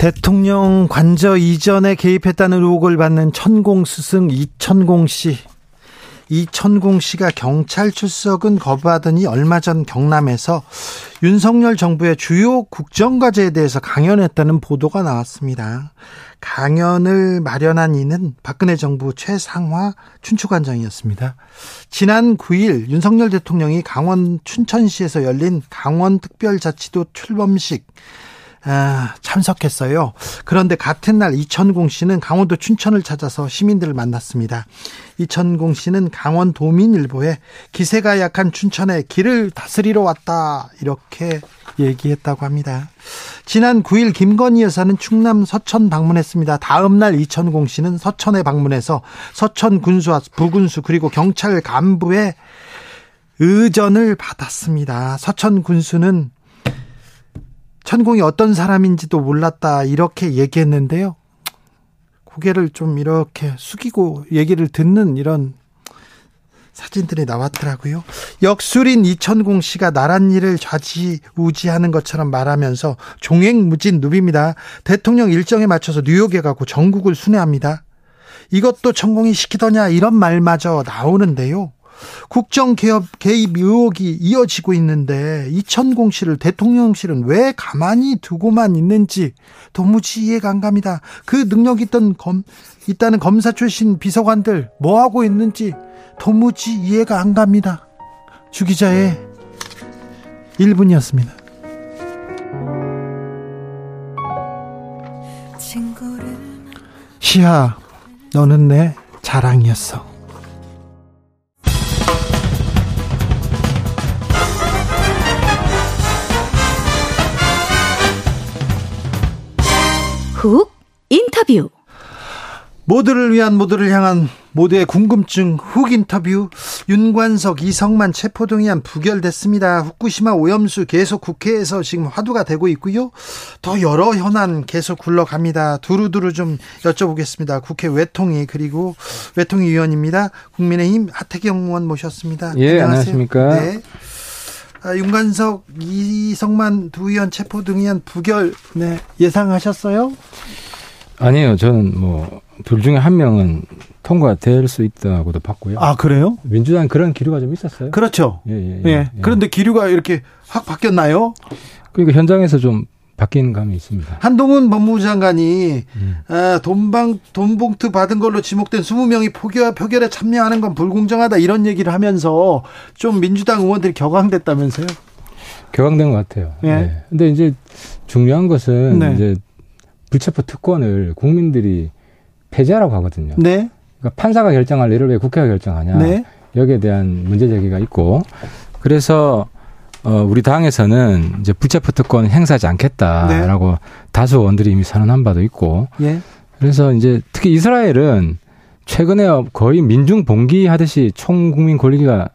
대통령 관저 이전에 개입했다는 의혹을 받는 천공 스승 이천공 씨. 이천공 씨가 경찰 출석은 거부하더니 얼마 전 경남에서 윤석열 정부의 주요 국정과제에 대해서 강연했다는 보도가 나왔습니다. 강연을 마련한 이는 박근혜 정부 최상화 춘추관장이었습니다. 지난 9일 윤석열 대통령이 강원 춘천시에서 열린 강원특별자치도 출범식 아, 참석했어요. 그런데 같은 날 이천공 씨는 강원도 춘천을 찾아서 시민들을 만났습니다. 이천공 씨는 강원 도민일보에 기세가 약한 춘천에 길을 다스리러 왔다 이렇게 얘기했다고 합니다. 지난 9일 김건희 여사는 충남 서천 방문했습니다. 다음 날 이천공 씨는 서천에 방문해서 서천 군수와 부군수 그리고 경찰 간부의 의전을 받았습니다. 서천 군수는 천공이 어떤 사람인지도 몰랐다 이렇게 얘기했는데요. 고개를 좀 이렇게 숙이고 얘기를 듣는 이런 사진들이 나왔더라고요. 역술인 이천공 씨가 나란 일을 좌지우지하는 것처럼 말하면서 종횡무진 누비입니다. 대통령 일정에 맞춰서 뉴욕에 가고 전국을 순회합니다. 이것도 천공이 시키더냐 이런 말마저 나오는데요. 국정개혁 개입 의혹이 이어지고 있는데 이천공 씨를 대통령실은 왜 가만히 두고만 있는지 도무지 이해가 안 갑니다. 그 능력 있던 검 있다는 검사 출신 비서관들 뭐 하고 있는지 도무지 이해가 안 갑니다. 주 기자의 1분이었습니다. 시아, 너는 내 자랑이었어. 훅 인터뷰 모두를 위한 모두를 향한 모두의 궁금증 훅 인터뷰 윤관석 이성만 체포동의안 부결됐습니다. 후쿠시마 오염수 계속 국회에서 지금 화두가 되고 있고요. 더 여러 현안 계속 굴러갑니다. 두루두루 좀 여쭤보겠습니다. 국회 외통위 그리고 외통위 위원입니다. 국민의힘 하태경 의원 모셨습니다. 예, 안녕하세요. 안녕하십니까? 네. 아, 윤관석, 이성만 두 의원 체포 등의안 부결 네, 예상하셨어요? 아니에요. 저는 뭐 둘 중에 한 명은 통과될 수 있다고도 봤고요. 아 그래요? 민주당 그런 기류가 좀 있었어요. 그렇죠. 예, 예, 예. 예. 그런데 기류가 이렇게 확 바뀌었나요? 그러니까 현장에서 좀 바뀐 감이 있습니다. 한동훈 법무부 장관이 음. 아, 돈방 돈봉투 받은 걸로 지목된 20명이 표결 표결에 참여하는 건 불공정하다 이런 얘기를 하면서 좀 민주당 의원들이 격앙됐다면서요? 격앙된 것 같아요. 예. 네. 근데 이제 중요한 것은 네. 이제 불체포 특권을 국민들이 폐지하라고 하거든요. 네. 그러니까 판사가 결정할 일을 왜 국회가 결정하냐. 네. 여기에 대한 문제 제기가 있고 그래서 어, 우리 당에서는 이제 불체포 특권 행사하지 않겠다라고 네. 다수 의원들이 이미 선언한 바도 있고. 예. 그래서 이제 특히 이스라엘은 최근에 거의 민중 봉기하듯이 총국민 권리가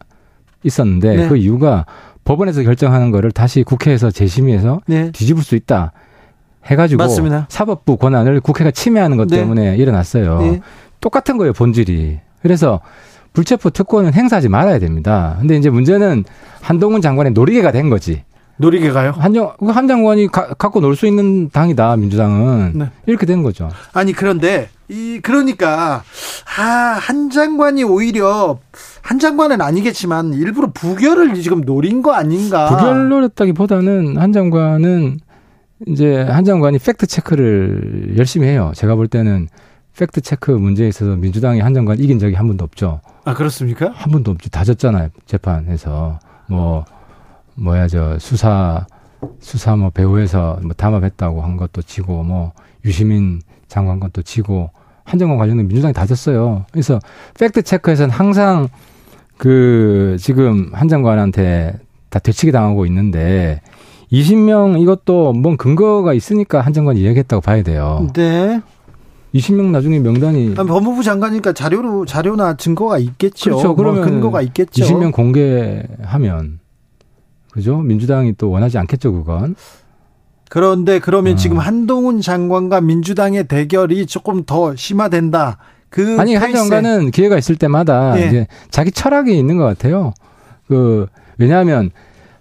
있었는데 네. 그 이유가 법원에서 결정하는 거를 다시 국회에서 재심의해서 네. 뒤집을 수 있다. 해가지고 맞습니다. 사법부 권한을 국회가 침해하는 것 네. 때문에 일어났어요. 네. 똑같은 거예요 본질이. 그래서 불체포 특권은 행사하지 말아야 됩니다. 근데 이제 문제는 한동훈 장관의 놀이개가 된 거지. 놀이개가요? 한정 한 장관이 가, 갖고 놀 수 있는 당이다 민주당은 네. 이렇게 된 거죠. 아니 그런데 이 그러니까 아한 장관이 오히려 한 장관은 아니겠지만 일부러 부결을 지금 노린 거 아닌가? 부결 노렸다기보다는 한 장관은 이제 한 장관이 fact check를 열심히 해요. 제가 볼 때는 fact check 문제에 있어서 민주당이 한 장관 이긴 적이 한 번도 없죠. 아 그렇습니까? 한 번도 없죠. 다 졌잖아요 재판에서 뭐 뭐야 저 수사 수사 뭐 배후에서 뭐 담합했다고 한 것도 지고 뭐 유시민 장관 것도 지고 한 장관 관련된 민주당이 다 졌어요. 그래서 fact check에서는 항상 그 지금 한 장관한테 다 되치기 당하고 있는데 20명 이것도 뭔 근거가 있으니까 한정관이 이야기했다고 봐야 돼요. 네. 20명 나중에 명단이 아니, 법무부 장관이니까 자료로 자료나 증거가 있겠죠. 그렇죠. 뭐 그러면 뭐 근거가 있겠죠. 20명 공개하면 그죠? 민주당이 또 원하지 않겠죠, 그건. 그런데 그러면 어. 지금 한동훈 장관과 민주당의 대결이 조금 더 심화된다. 그 아니 한 장관은 기회가 있을 때마다 네. 이제 자기 철학이 있는 것 같아요. 그 왜냐하면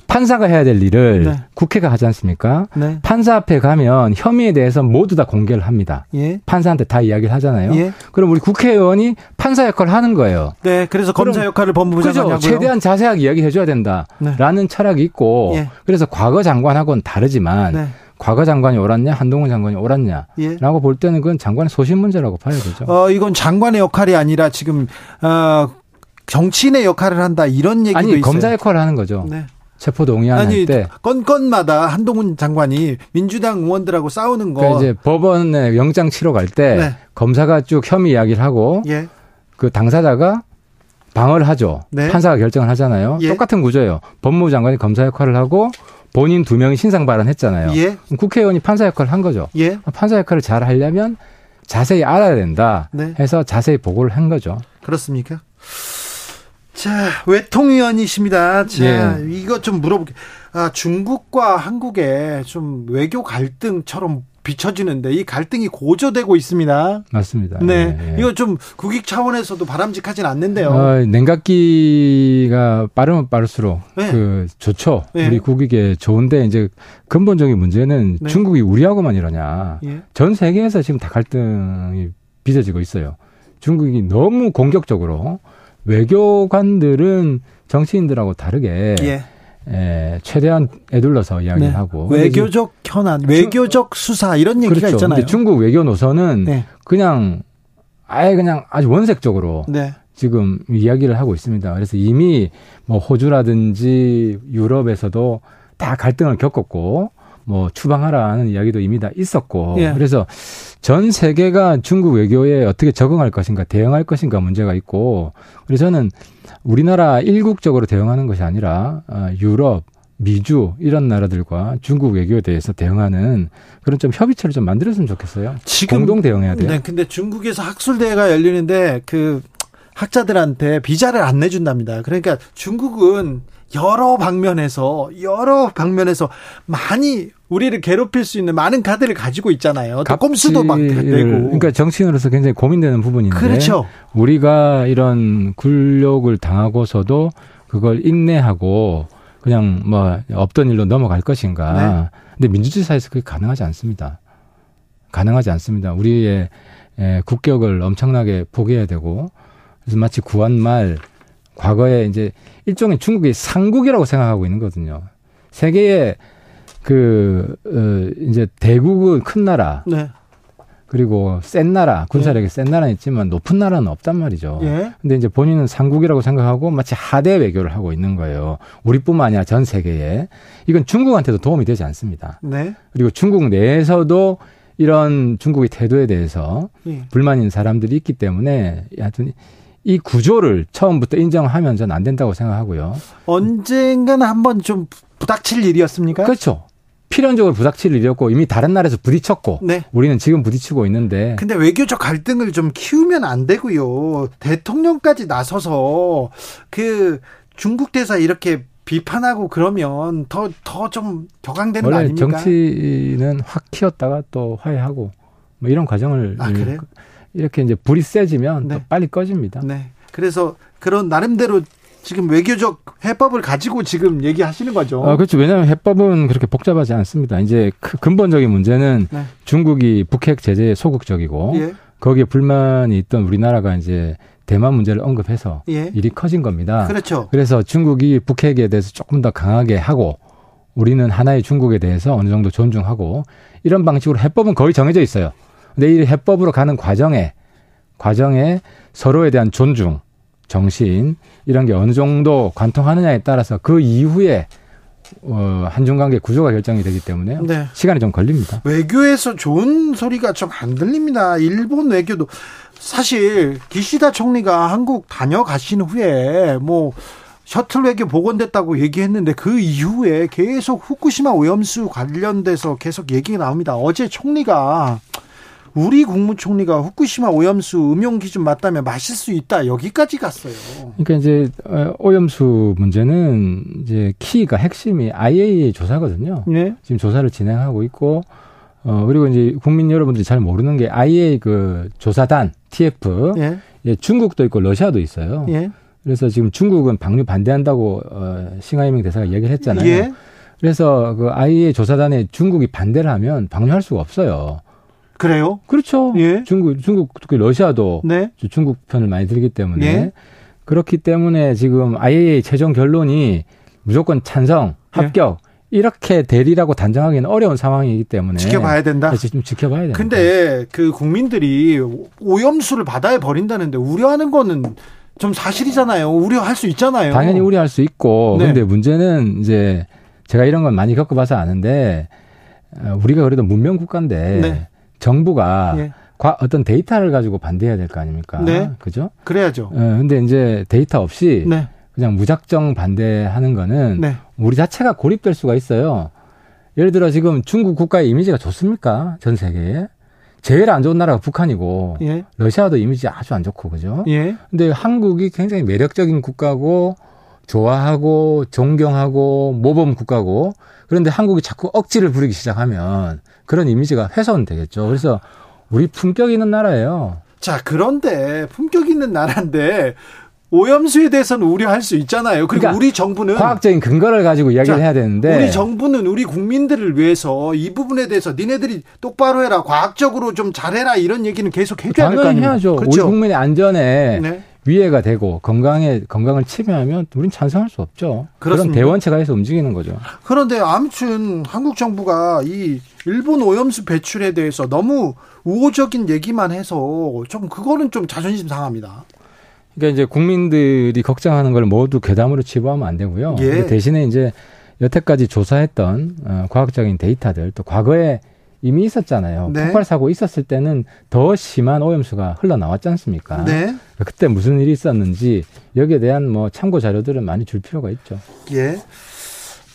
판사가 해야 될 일을 네. 국회가 하지 않습니까? 네. 판사 앞에 가면 혐의에 대해서 모두 다 공개를 합니다. 예. 판사한테 다 이야기를 하잖아요. 예. 그럼 우리 국회의원이 판사 역할을 하는 거예요. 네, 그래서 검사 역할을 법무부 장관이 하고요. 최대한 자세하게 이야기해 줘야 된다라는 네. 철학이 있고 예. 그래서 과거 장관하고는 다르지만 네. 과거 장관이 옳았냐, 한동훈 장관이 옳았냐라고 예. 볼 때는 그건 장관의 소신 문제라고 봐야 되죠. 어, 이건 장관의 역할이 아니라 지금 어, 정치인의 역할을 한다 이런 얘기도 아니, 있어요. 검사 역할을 하는 거죠. 네. 체포 동의안 아니, 때 건건마다 한동훈 장관이 민주당 의원들하고 싸우는 거. 그러니까 이제 법원에 영장 치러 갈때 네. 검사가 쭉 혐의 이야기를 하고 예. 그 당사자가 방어를 하죠. 네. 판사가 결정을 하잖아요. 예. 똑같은 구조예요. 법무부 장관이 검사 역할을 하고 본인 두 명이 신상 발언했잖아요. 예. 국회의원이 판사 역할을 한 거죠. 예. 판사 역할을 잘 하려면 자세히 알아야 된다 네. 해서 자세히 보고를 한 거죠. 그렇습니까? 자, 외통위원이십니다. 자, 예. 이거 좀 물어볼게요. 아, 중국과 한국의 좀 외교 갈등처럼 비춰지는데 이 갈등이 고조되고 있습니다. 맞습니다. 네. 예, 예. 이거 좀 국익 차원에서도 바람직하진 않는데요. 어, 냉각기가 빠르면 빠를수록 네. 그 좋죠. 네. 우리 국익에 좋은데 이제 근본적인 문제는 네. 중국이 우리하고만 이러냐. 예. 전 세계에서 지금 다 갈등이 빚어지고 있어요. 중국이 너무 공격적으로 외교관들은 정치인들하고 다르게 예. 에, 최대한 애둘러서 이야기를 네. 하고 외교적 현안, 외교적 수사 이런 얘기가 그렇죠. 있잖아요. 중국 외교 노선은 네. 그냥 아예 그냥 아주 원색적으로 네. 지금 이야기를 하고 있습니다. 그래서 이미 뭐 호주라든지 유럽에서도 다 갈등을 겪었고 뭐 추방하라는 이야기도 이미 다 있었고 예. 그래서 전 세계가 중국 외교에 어떻게 적응할 것인가 대응할 것인가 문제가 있고 그래서 저는 우리나라 일국적으로 대응하는 것이 아니라 어, 유럽 미주 이런 나라들과 중국 외교에 대해서 대응하는 그런 좀 협의체를 좀 만들었으면 좋겠어요. 지금 공동 대응해야 돼요. 네, 근데 중국에서 학술 대회가 열리는데 그 학자들한테 비자를 안 내준답니다. 그러니까 중국은 여러 방면에서 여러 방면에서 많이 우리를 괴롭힐 수 있는 많은 카드를 가지고 있잖아요. 꼼수도 막 되고. 그러니까 정치인으로서 굉장히 고민되는 부분인데. 그렇죠. 우리가 이런 굴욕을 당하고서도 그걸 인내하고 그냥 뭐 없던 일로 넘어갈 것인가. 네. 근데 민주주의 사회에서 그게 가능하지 않습니다. 가능하지 않습니다. 우리의 국격을 엄청나게 포기해야 되고 그래서 마치 구한말 과거에 이제 일종의 중국의 상국이라고 생각하고 있는 거거든요. 세계의 그, 어, 이제 대국은 큰 나라. 네. 그리고 센 나라, 군사력이 네. 센 나라는 있지만 높은 나라는 없단 말이죠. 예. 근데 이제 본인은 상국이라고 생각하고 마치 하대 외교를 하고 있는 거예요. 우리뿐만 아니라 전 세계에. 이건 중국한테도 도움이 되지 않습니다. 네. 그리고 중국 내에서도 이런 중국의 태도에 대해서 예. 불만인 사람들이 있기 때문에 하여튼 이 구조를 처음부터 인정하면 저는 안 된다고 생각하고요. 언젠가는 한번 좀 부닥칠 일이었습니까? 그렇죠. 필연적으로 부닥칠 일이었고 이미 다른 나라에서 부딪혔고 네. 우리는 지금 부딪히고 있는데 근데 외교적 갈등을 좀 키우면 안 되고요. 대통령까지 나서서 그 중국 대사 이렇게 비판하고 그러면 더 더 좀 격앙되는 거 아닙니까? 정치는 확 키웠다가 또 화해하고 뭐 이런 과정을 아, 그래요? 이렇게 이제 불이 세지면 네. 또 빨리 꺼집니다. 네. 그래서 그런 나름대로 지금 외교적 해법을 가지고 지금 얘기하시는 거죠. 아, 그렇죠. 왜냐하면 해법은 그렇게 복잡하지 않습니다. 이제 근본적인 문제는 네. 중국이 북핵 제재에 소극적이고 예. 거기에 불만이 있던 우리나라가 이제 대만 문제를 언급해서 예. 일이 커진 겁니다. 그렇죠. 그래서 중국이 북핵에 대해서 조금 더 강하게 하고 우리는 하나의 중국에 대해서 어느 정도 존중하고 이런 방식으로 해법은 거의 정해져 있어요. 내일 해법으로 가는 과정에 과정에 서로에 대한 존중, 정신 이런 게 어느 정도 관통하느냐에 따라서 그 이후에 어, 한중 관계 구조가 결정이 되기 때문에 네. 시간이 좀 걸립니다. 외교에서 좋은 소리가 좀 안 들립니다. 일본 외교도 사실 기시다 총리가 한국 다녀가신 후에 뭐 셔틀 외교 복원됐다고 얘기했는데 그 이후에 계속 후쿠시마 오염수 관련돼서 계속 얘기가 나옵니다. 어제 총리가 우리 국무총리가 후쿠시마 오염수 음용 기준 맞다면 마실 수 있다 여기까지 갔어요. 그러니까 이제 어, 오염수 문제는 이제 키가 핵심이 IAEA 조사거든요. 네. 지금 조사를 진행하고 있고 어 그리고 이제 국민 여러분들이 잘 모르는 게 IAEA 그 조사단 TF 예. 예 중국도 있고 러시아도 있어요. 예. 그래서 지금 중국은 방류 반대한다고 어 싱하이밍 대사가 얘기를 했잖아요. 예. 그래서 그 IAEA 조사단에 중국이 반대를 하면 방류할 수가 없어요. 그래요? 그렇죠. 예. 중국, 중국, 특히 러시아도 네. 중국 편을 많이 들기 때문에 예. 그렇기 때문에 지금 IAEA 최종 결론이 무조건 찬성, 예. 합격 예. 이렇게 대리라고 단정하기는 어려운 상황이기 때문에 지켜봐야 된다. 그래서 좀 지켜봐야 된다. 근데 그 국민들이 오염수를 바다에 버린다는데 우려하는 거는 좀 사실이잖아요. 우려할 수 있잖아요. 당연히 우려할 수 있고. 네. 근데 문제는 이제 제가 이런 건 많이 겪어봐서 아는데 어, 우리가 그래도 문명 국가인데 네. 정부가 예. 어떤 데이터를 가지고 반대해야 될 거 아닙니까? 네. 그죠? 그래야죠. 어, 근데 이제 데이터 없이 네. 그냥 무작정 반대하는 거는 네. 우리 자체가 고립될 수가 있어요. 예를 들어 지금 중국 국가의 이미지가 좋습니까? 전 세계에. 제일 안 좋은 나라가 북한이고 예. 러시아도 이미지 아주 안 좋고 그죠? 예. 근데 한국이 굉장히 매력적인 국가고 좋아하고 존경하고 모범 국가고 그런데 한국이 자꾸 억지를 부리기 시작하면 그런 이미지가 훼손되겠죠. 그래서 우리 품격 있는 나라예요. 자, 그런데 품격 있는 나라인데 오염수에 대해서는 우려할 수 있잖아요. 그리고 그러니까 우리 정부는 과학적인 근거를 가지고 이야기를 자, 해야 되는데 우리 정부는 우리 국민들을 위해서 이 부분에 대해서 니네들이 똑바로 해라, 과학적으로 좀 잘해라 이런 얘기는 계속 해줘야 될 거 아니에요. 해야죠. 그렇죠? 우리 국민의 안전에 네. 위해가 되고 건강에 건강을 침해하면 우린 찬성할 수 없죠. 그렇습니다. 그런 대원체가 해서 움직이는 거죠. 그런데 아무튼 한국 정부가 이 일본 오염수 배출에 대해서 너무 우호적인 얘기만 해서 좀 그거는 좀 자존심 상합니다. 그러니까 이제 국민들이 걱정하는 걸 모두 괴담으로 치부하면 안 되고요. 예. 대신에 이제 여태까지 조사했던 어, 과학적인 데이터들 또 과거에 이미 있었잖아요. 네. 폭발 사고 있었을 때는 더 심한 오염수가 흘러나왔지 않습니까? 네. 그때 무슨 일이 있었는지 여기에 대한 뭐 참고 자료들은 많이 줄 필요가 있죠. 예.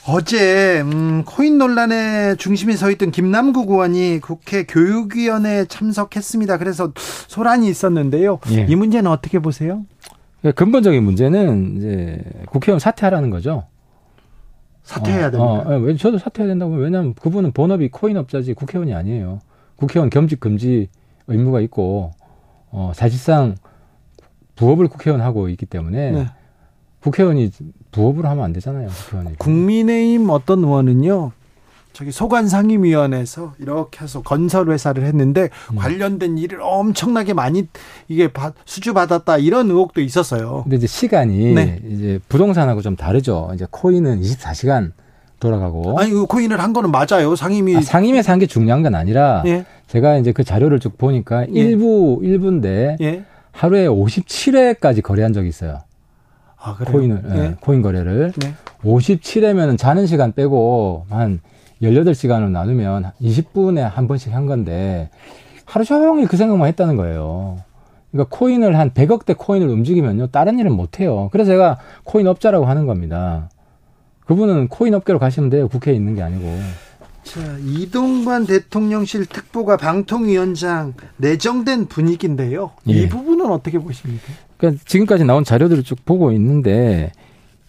어제 음, 코인 논란의 중심에 서 있던 김남국 의원이 국회 교육위원회에 참석했습니다. 그래서 소란이 있었는데요. 예. 이 문제는 어떻게 보세요? 예, 근본적인 문제는 이제 국회의원 사퇴하라는 거죠. 사퇴해야 됩니다. 어, 어, 저도 사퇴해야 된다고. 왜냐하면 그분은 본업이 코인업자지 국회의원이 아니에요. 국회의원 겸직 금지 의무가 있고 어, 사실상 부업을 국회의원 하고 있기 때문에 네. 국회의원이 부업을 하면 안 되잖아요. 국회의원이. 국민의힘 어떤 의원은요. 저기 소관 상임위원회에서 이렇게 해서 건설 회사를 했는데 음. 관련된 일을 엄청나게 많이 이게 수주 받았다 이런 의혹도 있었어요. 근데 이제 시간이 네. 이제 부동산하고 좀 다르죠. 이제 코인은 24시간 돌아가고. 아니 그 코인을 한 거는 맞아요. 상임위 아, 상임에서 한 게 중요한 건 아니라 예. 제가 이제 그 자료를 쭉 보니까 예. 일부 일부인데 예. 하루에 57회까지 거래한 적이 있어요. 아, 코인을 예. 코인 거래를 네. 57회면은 자는 시간 빼고 한 18시간을 나누면 20분에 한 번씩 한 건데 하루 종일 그 생각만 했다는 거예요. 그러니까 코인을 한 100억 대 코인을 움직이면요. 다른 일은 못 해요. 그래서 제가 코인 업자라고 하는 겁니다. 그분은 코인 업계로 가시면 돼요. 국회에 있는 게 아니고. 자, 이동관 대통령실 특보가 방통위원장 내정된 분위기인데요. 예. 이 부분은 어떻게 보십니까? 그러니까 지금까지 나온 자료들을 쭉 보고 있는데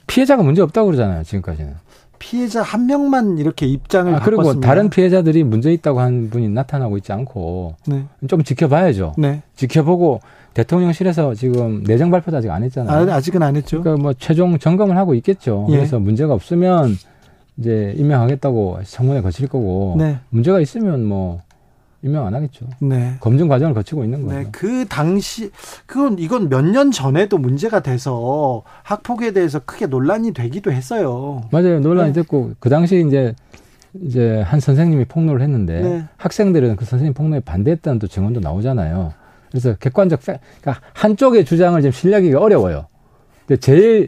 피해자가 문제 없다고 그러잖아요. 지금까지는. 피해자 한 명만 이렇게 입장을 아, 그리고 바꿨습니다. 다른 피해자들이 문제 있다고 한 분이 나타나고 있지 않고 네. 좀 지켜봐야죠. 네. 지켜보고 대통령실에서 지금 내정 발표도 아직 안 했잖아요. 아, 아직은 안 했죠. 그러니까 뭐 최종 점검을 하고 있겠죠. 예. 그래서 문제가 없으면 이제 임명하겠다고 청문회 거칠 거고 네. 문제가 있으면 뭐 임명 안 하겠죠. 네. 검증 과정을 거치고 있는 거예요. 네. 그 당시 그건 이건 몇 년 전에도 문제가 돼서 학폭에 대해서 크게 논란이 되기도 했어요. 맞아요. 논란이 네. 됐고 그 당시 이제 이제 한 선생님이 폭로를 했는데 네. 학생들은 그 선생님 폭로에 반대했다는 또 증언도 나오잖아요. 그래서 객관적 그러니까 한쪽의 주장을 지금 신뢰하기가 어려워요. 근데 제일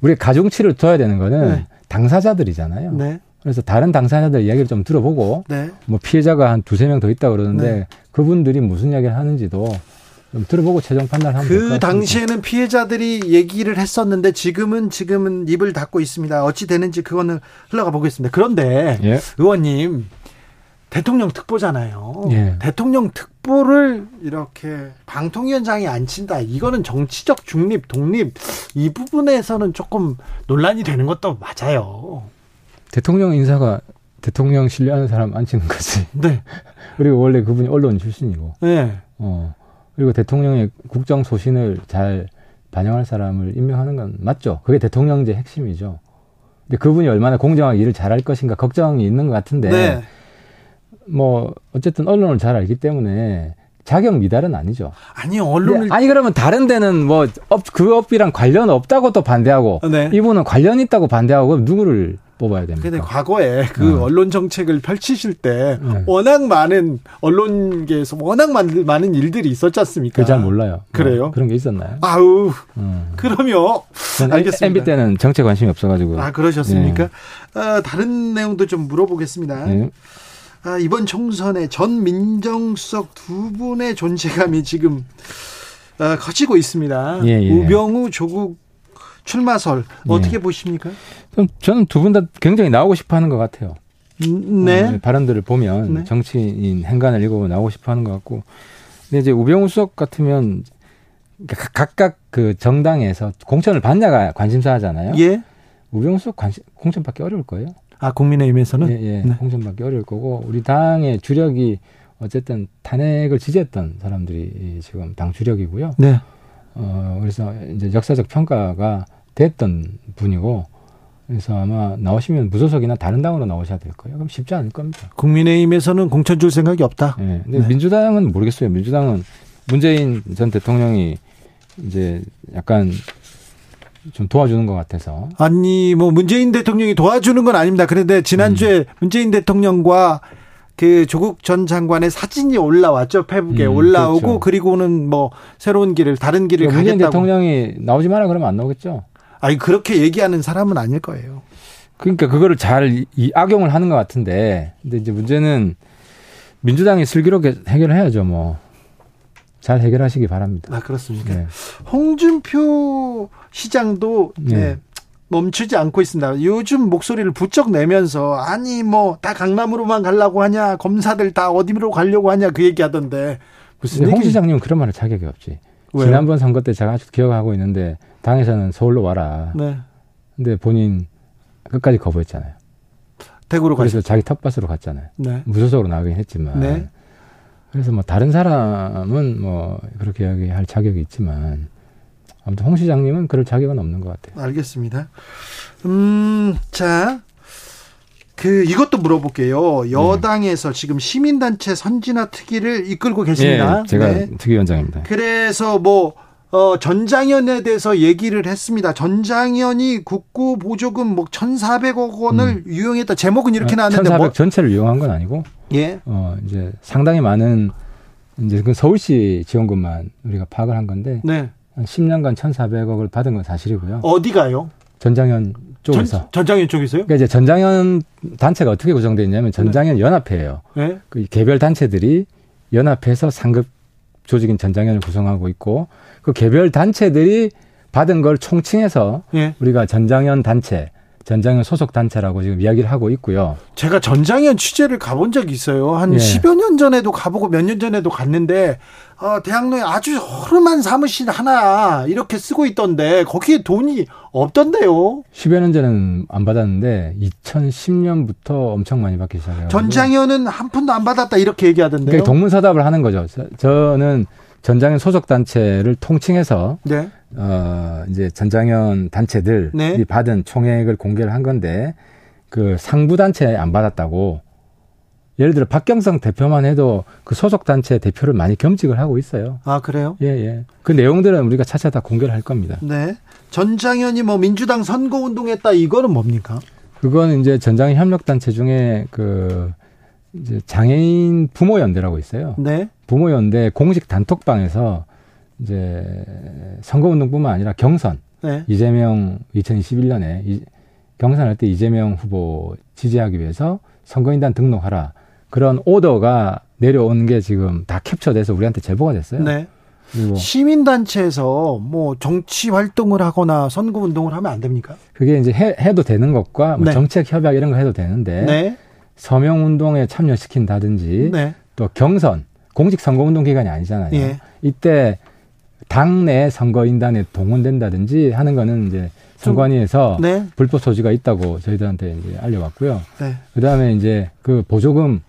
우리 가중치를 둬야 되는 거는 네. 당사자들이잖아요. 네. 그래서 다른 당사자들 이야기를 좀 들어보고 네. 뭐 피해자가 한 두세 명 더 있다 그러는데 네. 그분들이 무슨 이야기를 하는지도 들어보고 최종 판단하면 그 당시에는 피해자들이 얘기를 했었는데 지금은 지금은 입을 닫고 있습니다. 어찌 되는지 그거는 흘러가 보겠습니다. 그런데 예. 의원님 대통령 특보잖아요. 예. 대통령 특보를 이렇게 방통위원장이 안 친다. 이거는 정치적 중립, 독립 이 부분에서는 조금 논란이 되는 것도 맞아요. 대통령 인사가 대통령 신뢰하는 사람 안 치는 거지. 네. 그리고 원래 그분이 언론 출신이고. 네. 어. 그리고 대통령의 국정 소신을 잘 반영할 사람을 임명하는 건 맞죠. 그게 대통령제 핵심이죠. 근데 그분이 얼마나 공정하게 일을 잘할 것인가 걱정이 있는 것 같은데. 네. 뭐 어쨌든 언론을 잘 알기 때문에 자격 미달은 아니죠. 아니 언론을 아니 그러면 다른 데는 뭐 업 그 업이랑 관련 없다고 또 반대하고 네. 이분은 관련 있다고 반대하고 누구를 뽑아야 됩니다. 근데 과거에 그 어. 언론 정책을 펼치실 때 네. 워낙 많은 언론계에서 워낙 많은, 많은 일들이 있었지 않습니까? 그잘 몰라요. 그래요? 어, 그런 게 있었나요? 아우. 어. 그러면 알겠습니다. MB 때는 정책 관심이 없어가지고. 아 그러셨습니까? 네. 아, 다른 내용도 좀 물어보겠습니다. 네. 아, 이번 총선에 전 민정수석 두 분의 존재감이 지금 아, 커지고 있습니다. 예, 예. 우병우 조국 출마설 어떻게 예. 보십니까? 저는 두 분 다 굉장히 나오고 싶어 하는 것 같아요. 음, 네. 어, 발언들을 보면 네. 정치인 행간을 읽어보면 나오고 싶어 하는 것 같고, 근데 이제 우병우 수석 같으면 각각 그 정당에서 공천을 받냐가 관심사잖아요. 예. 우병우 수석 관심, 공천받기 어려울 거예요. 아, 국민의힘에서는? 예, 예. 네. 공천받기 어려울 거고, 우리 당의 주력이 어쨌든 탄핵을 지지했던 사람들이 지금 당 주력이고요. 네. 어, 그래서 이제 역사적 평가가 됐던 분이고, 그래서 아마 나오시면 무소속이나 다른 당으로 나오셔야 될 거예요. 그럼 쉽지 않을 겁니다. 국민의힘에서는 공천 줄 생각이 없다. 네. 근데 네. 민주당은 모르겠어요. 민주당은 문재인 전 대통령이 이제 약간 좀 도와주는 것 같아서. 아니, 뭐, 문재인 대통령이 도와주는 건 아닙니다. 그런데 지난주에 음. 문재인 대통령과 그 조국 전 장관의 사진이 올라왔죠. 페북에 음, 올라오고 그렇죠. 그리고는 뭐 새로운 길을 다른 길을 그러니까 가겠다고. 대통령이 나오지 마라 그러면 안 나오겠죠. 아니 그렇게 얘기하는 사람은 아닐 거예요. 그러니까 그거를 잘 이, 악용을 하는 것 같은데 근데 이제 문제는 민주당이 슬기롭게 해결해야죠. 뭐 잘 해결하시기 바랍니다. 아 그렇습니까? 네. 홍준표 시장도 네. 네. 멈추지 않고 있습니다. 요즘 목소리를 부쩍 내면서 아니 뭐 다 강남으로만 가려고 하냐 검사들 다 어디로 가려고 하냐 그 얘기하던데 무슨 홍 시장님은 그런 말을 자격이 없지. 왜요? 지난번 선거 때 제가 아주 기억하고 있는데 당에서는 서울로 와라. 네. 근데 본인 끝까지 거부했잖아요. 대구로 그래서 가셨죠. 자기 텃밭으로 갔잖아요. 네. 무소속으로 나가긴 했지만. 네. 그래서 뭐 다른 사람은 뭐 그렇게 이야기할 자격이 있지만 아무튼 홍 시장님은 그럴 자격은 없는 것 같아요. 알겠습니다. 음, 자, 그 이것도 물어볼게요. 여당에서 네. 지금 시민단체 선진화 특위를 이끌고 계십니다. 네, 제가 네. 특위원장입니다. 그래서 뭐 어, 전장현에 대해서 얘기를 했습니다. 전장현이 국고 보조금 뭐 1,400억 원을 음. 유용했다. 제목은 이렇게 아, 나왔는데 1,400뭐 전체를 이용한 건 아니고 예. 어, 이제 상당히 많은 이제 그 서울시 지원금만 우리가 파악을 한 건데 네. 한 10년간 1,400억을 받은 건 사실이고요. 어디가요? 전장현 쪽에서. 전, 장현 쪽에서요? 그러니까 이제 전장현 단체가 어떻게 구성되어 있냐면 전장현 네. 연합회예요. 네. 그 개별 단체들이 연합해서 상급 조직인 전장현을 구성하고 있고 그 개별 단체들이 받은 걸 총칭해서 네. 우리가 전장현 단체 전장현 소속 단체라고 지금 이야기를 하고 있고요. 제가 전장현 취재를 가본 적이 있어요. 한 예. 10여 년 전에도 가보고 몇 년 전에도 갔는데 어, 대학로에 아주 허름한 사무실 하나 이렇게 쓰고 있던데 거기에 돈이 없던데요. 10여 년 전에는 안 받았는데 2010년부터 엄청 많이 받기 시작해요. 전장현은 한 푼도 안 받았다 이렇게 얘기하던데요. 그러니까 동문서답을 하는 거죠. 저는 전장현 소속 단체를 통칭해서 네. 어 이제 전장현 단체들이 네. 받은 총액을 공개를 한 건데 그 상부 단체 안 받았다고 예를 들어 박경성 대표만 해도 그 소속 단체 대표를 많이 겸직을 하고 있어요. 아 그래요? 예 예. 그 내용들은 우리가 차차 다 공개를 할 겁니다. 네. 전장현이 뭐 민주당 선거 운동했다 이거는 뭡니까? 그거는 이제 전장현 협력 단체 중에 그 이제 장애인 부모 연대라고 있어요. 네. 부모 연대 공식 단톡방에서 이제 선거 운동뿐만 아니라 경선 네. 이재명 2021년에 이, 경선할 때 이재명 후보 지지하기 위해서 선거인단 등록하라 그런 오더가 내려온 게 지금 다 캡처돼서 우리한테 제보가 됐어요. 네. 시민단체에서 뭐 정치 활동을 하거나 선거 운동을 하면 안 됩니까? 그게 이제 해, 해도 되는 것과 뭐 네. 정책 협약 이런 거 해도 되는데 네. 서명 운동에 참여시킨다든지 네. 또 경선 공직 선거 운동 기간이 아니잖아요. 예. 이때 당내 선거인단에 동원된다든지 하는 거는 이제 선관위에서 네. 불법 소지가 있다고 저희들한테 이제 알려왔고요. 네. 그다음에 이제 그 보조금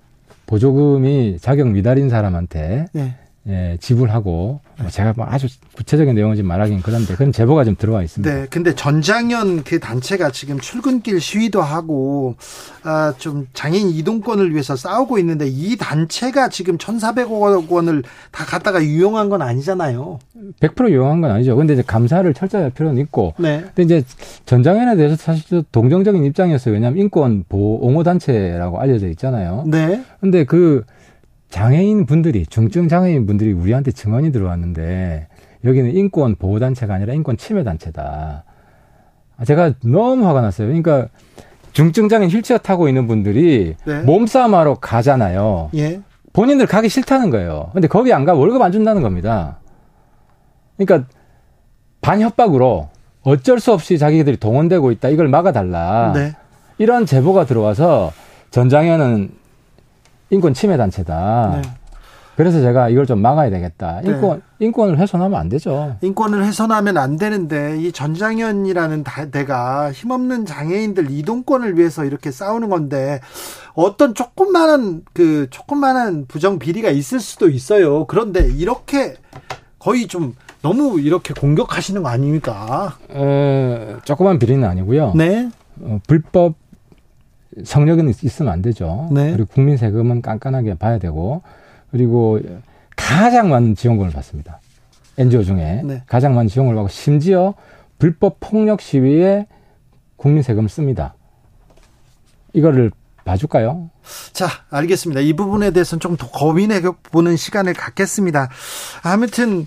보조금이 자격 미달인 사람한테 네. 예, 지불하고 뭐 제가 뭐 아주 구체적인 내용을 지금 말하긴 그런데 그런 제보가 좀 들어와 있습니다. 네, 근데 전장현 그 단체가 지금 출근길 시위도 하고 아, 좀 장애인 이동권을 위해서 싸우고 있는데 이 단체가 지금 1,400억 원을 다 갖다가 유용한 건 아니잖아요. 100% 유용한 건 아니죠. 근데 이제 감사를 철저히 할 필요는 있고. 네. 근데 이제 전장현에 대해서 사실 동정적인 입장이었어요. 왜냐하면 인권 보호 옹호 단체라고 알려져 있잖아요. 네. 근데 그 장애인 분들이 중증 장애인 분들이 우리한테 증언이 들어왔는데 여기는 인권 보호 단체가 아니라 인권 침해 단체다. 제가 너무 화가 났어요. 그러니까 중증 장애인 휠체어 타고 있는 분들이 네. 몸싸움하러 가잖아요. 예. 본인들 가기 싫다는 거예요. 근데 거기 안 가 월급 안 준다는 겁니다. 그러니까 반협박으로 어쩔 수 없이 자기들이 동원되고 있다. 이걸 막아달라. 네. 이런 제보가 들어와서 전장현은 인권 침해 단체다. 네. 그래서 제가 이걸 좀 막아야 되겠다. 네. 인권 네. 인권을 훼손하면 안 되죠. 인권을 훼손하면 안 되는데 이 전장현이라는 데가 힘없는 장애인들 이동권을 위해서 이렇게 싸우는 건데 어떤 조금만한 그 조금만한 부정 비리가 있을 수도 있어요. 그런데 이렇게 거의 좀 너무 이렇게 공격하시는 거 아닙니까? 어, 조그만 비리는 아니고요. 네. 어, 불법 성력은 있으면 안 되죠. 네. 그리고 국민 세금은 깐깐하게 봐야 되고 그리고 가장 많은 지원금을 받습니다. NGO 중에 네. 가장 많은 지원을 받고 심지어 불법 폭력 시위에 국민 세금을 씁니다. 이거를 봐줄까요? 자, 알겠습니다. 이 부분에 대해서는 좀 더 고민해 보는 시간을 갖겠습니다. 아무튼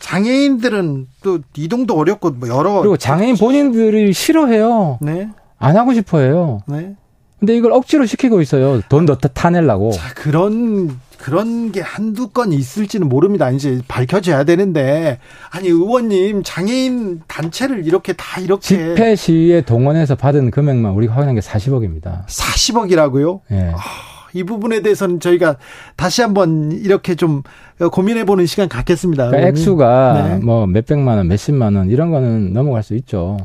장애인들은 또 이동도 어렵고 뭐 여러 그리고 장애인 본인들이 싫어해요. 네. 안 하고 싶어해요. 네. 근데 이걸 억지로 시키고 있어요. 돈더 타내려고. 자, 그런 그런 게 한두 건 있을지는 모릅니다. 이제 밝혀져야 되는데 아니 의원님 장애인 단체를 이렇게 다 이렇게 집회 시위에 동원해서 받은 금액만 우리가 확인한 게 40억입니다. 40억이라고요? 예. 네. 아, 이 부분에 대해서는 저희가 다시 한번 이렇게 좀 고민해 보는 시간 갖겠습니다. 그러니까 액수가 네. 뭐 몇백만 원, 몇십만 원 이런 거는 넘어갈 수 있죠.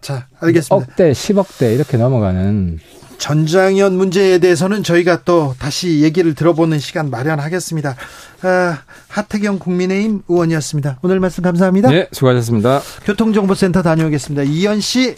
자, 알겠습니다. 억대, 10억대 이렇게 넘어가는 전장현 문제에 대해서는 저희가 또 다시 얘기를 들어보는 시간 마련하겠습니다. 아, 하태경 국민의힘 의원이었습니다. 오늘 말씀 감사합니다. 네, 수고하셨습니다. 교통정보센터 다녀오겠습니다. 이현 씨.